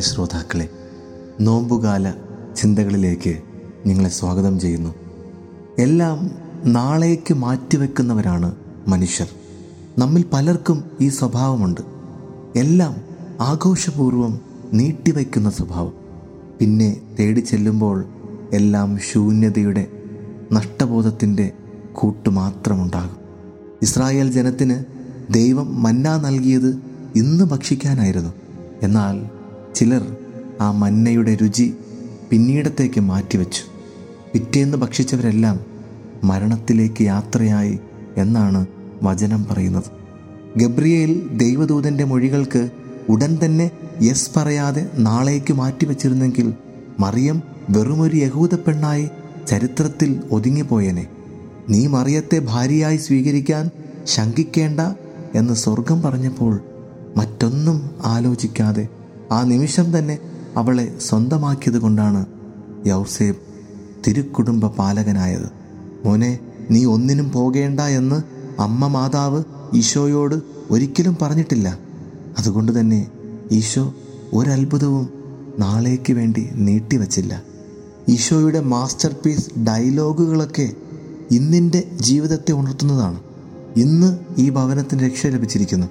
ശ്രോതാക്കളെ നോമ്പുകാല ചിന്തകളിലേക്ക് നിങ്ങളെ സ്വാഗതം ചെയ്യുന്നു. എല്ലാം നാളേക്ക് മാറ്റിവെക്കുന്നവരാണ് മനുഷ്യർ. നമ്മിൽ പലർക്കും ഈ സ്വഭാവമുണ്ട്. എല്ലാം ആഘോഷപൂർവം നീട്ടിവെക്കുന്ന സ്വഭാവം. പിന്നെ തേടി ചെല്ലുമ്പോൾ എല്ലാം ശൂന്യതയുടെ നഷ്ടബോധത്തിന്റെ കൂട്ടുമാത്രമുണ്ടാകും ഇസ്രായേൽ ജനത്തിന് ദൈവം മന്ന നൽകിയത് ഇന്ന് ഭക്ഷിക്കാനായിരുന്നു. എന്നാൽ ചിലർ ആ മന്നയുടെ രുചി പിന്നീടത്തേക്ക് മാറ്റിവെച്ചു. പിറ്റേന്ന് ഭക്ഷിച്ചവരെല്ലാം മരണത്തിലേക്ക് യാത്രയായി എന്നാണ് വചനം പറയുന്നത്. ഗബ്രിയേൽ ദൈവദൂതന്റെ മൊഴികൾക്ക് ഉടൻ തന്നെ യെസ് പറയാതെ നാളേക്ക് മാറ്റിവെച്ചിരുന്നെങ്കിൽ മറിയം വെറുമൊരു യഹൂദ പെണ്ണായി ചരിത്രത്തിൽ ഒതുങ്ങിപ്പോയനെ. നീ മറിയത്തെ ഭാര്യയായി സ്വീകരിക്കാൻ ശങ്കിക്കേണ്ട എന്ന് സ്വർഗം പറഞ്ഞപ്പോൾ മറ്റൊന്നും ആലോചിക്കാതെ ആ നിമിഷം തന്നെ അവളെ സ്വന്തമാക്കിയത് കൊണ്ടാണ് യൗസേബ് തിരുക്കുടുംബ പാലകനായത്. മോനെ നീ ഒന്നിനും പോകേണ്ട എന്ന് അമ്മ മാതാവ് ഈശോയോട് ഒരിക്കലും പറഞ്ഞിട്ടില്ല. അതുകൊണ്ട് തന്നെ ഈശോ ഒരത്ഭുതവും നാളേക്ക് വേണ്ടി നീട്ടിവച്ചില്ല. ഈശോയുടെ മാസ്റ്റർ പീസ് ഡയലോഗുകളൊക്കെ ഇന്നിന്റെ ജീവിതത്തെ ഉണർത്തുന്നതാണ്. ഇന്ന് ഈ ഭവനത്തിന് രക്ഷ ലഭിച്ചിരിക്കുന്നു.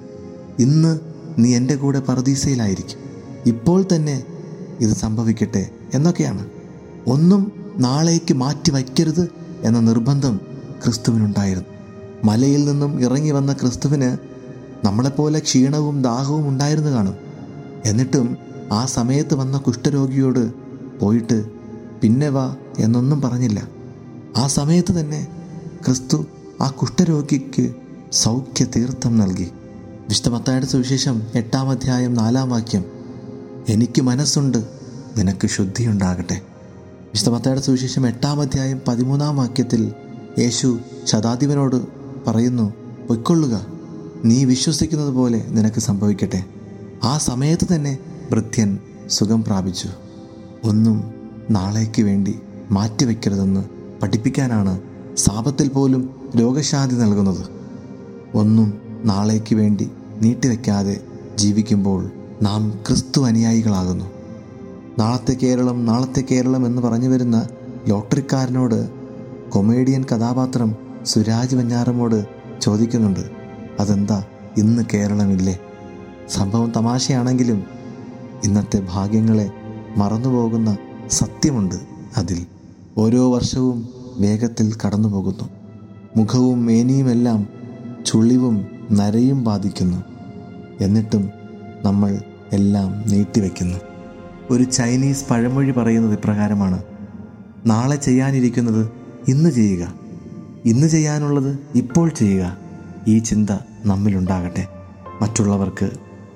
ഇന്ന് നീ എന്റെ കൂടെ പറദീസയിലായിരിക്കും ഇപ്പോൾ തന്നെ ഇത് സംഭവിക്കട്ടെ എന്നൊക്കെയാണ്. ഒന്നും നാളേക്ക് മാറ്റി വയ്ക്കരുത് എന്ന നിർബന്ധം ക്രിസ്തുവിനുണ്ടായിരുന്നു. മലയിൽ നിന്നും ഇറങ്ങി വന്ന ക്രിസ്തുവിന് നമ്മളെപ്പോലെ ക്ഷീണവും ദാഹവും ഉണ്ടായിരുന്നു കാണും. എന്നിട്ടും ആ സമയത്ത് വന്ന കുഷ്ഠരോഗിയോട് പോയിട്ട് പിന്നെ വാ എന്നൊന്നും പറഞ്ഞില്ല. ആ സമയത്ത് തന്നെ ക്രിസ്തു ആ കുഷ്ഠരോഗിക്ക് സൗഖ്യ തീർത്ഥം നൽകി. വിശുദ്ധമത്തായുടെ സുവിശേഷം എട്ടാം അധ്യായം നാലാം വാക്യം. എനിക്ക് മനസ്സുണ്ട് നിനക്ക് ശുദ്ധി ഉണ്ടാകട്ടെ വിശുദ്ധമത്തായുടെ സുവിശേഷം എട്ടാം അധ്യായം പതിമൂന്നാം വാക്യത്തിൽ യേശു ശതാധിപനോട് പറയുന്നു പൊയ്ക്കൊള്ളുക നീ വിശ്വസിക്കുന്നത് പോലെ നിനക്ക് സംഭവിക്കട്ടെ. ആ സമയത്ത് തന്നെ ഭൃത്യൻ സുഖം പ്രാപിച്ചു. ഒന്നും നാളേക്ക് വേണ്ടി മാറ്റിവെക്കരുതെന്ന് പഠിപ്പിക്കാനാണ് സാപത്തിൽ പോലും രോഗശാന്തി നൽകുന്നത്. ഒന്നും നാളേക്ക് വേണ്ടി നീട്ടിവെക്കാതെ ജീവിക്കുമ്പോൾ നാം ക്രിസ്തു അനുയായികളാകുന്നു. നാളത്തെ കേരളം നാളത്തെ കേരളം എന്ന് പറഞ്ഞു വരുന്ന ലോട്ടറിക്കാരനോട് കൊമേഡിയൻ കഥാപാത്രം സുരാജ് വഞ്ഞാറമോട് ചോദിക്കുന്നുണ്ട് അതെന്താ? ഇന്ന് കേരളമില്ലേ? സംഭവം തമാശയാണെങ്കിലും ഇന്നത്തെ ഭാഗ്യങ്ങളെ മറന്നുപോകുന്ന സത്യമുണ്ട് അതിൽ. ഓരോ വർഷവും വേഗത്തിൽ കടന്നുപോകുന്നു. മുഖവും മേനിയുമെല്ലാം ചുളിവും നരയും ബാധിക്കുന്നു. എന്നിട്ടും നമ്മൾ എല്ലാം നീട്ടിവെക്കുന്നു. ഒരു ചൈനീസ് പഴമൊഴി പറയുന്നത് ഇപ്രകാരമാണ്. നാളെ ചെയ്യാനിരിക്കുന്നത് ഇന്ന് ചെയ്യുക. ഇന്ന് ചെയ്യാനുള്ളത് ഇപ്പോൾ ചെയ്യുക. ഈ ചിന്ത നമ്മിലുണ്ടാകട്ടെ. മറ്റുള്ളവർക്ക്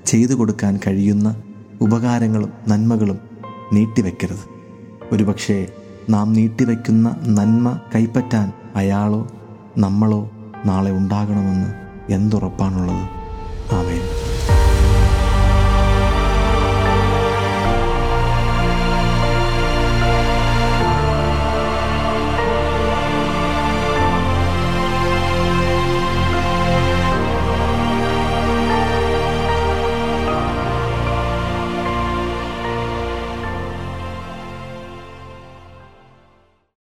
ചെയ്തു കൊടുക്കാൻ കഴിയുന്ന ഉപകാരങ്ങളും നന്മകളും നീട്ടിവെക്കരുത്. ഒരുപക്ഷേ നാം നീട്ടിവെക്കുന്ന നന്മ കൈപ്പറ്റാൻ അയാളോ നമ്മളോ നാളെ ഉണ്ടാകണമെന്ന് എന്തുറപ്പാണുള്ളത്. ആമേൻ.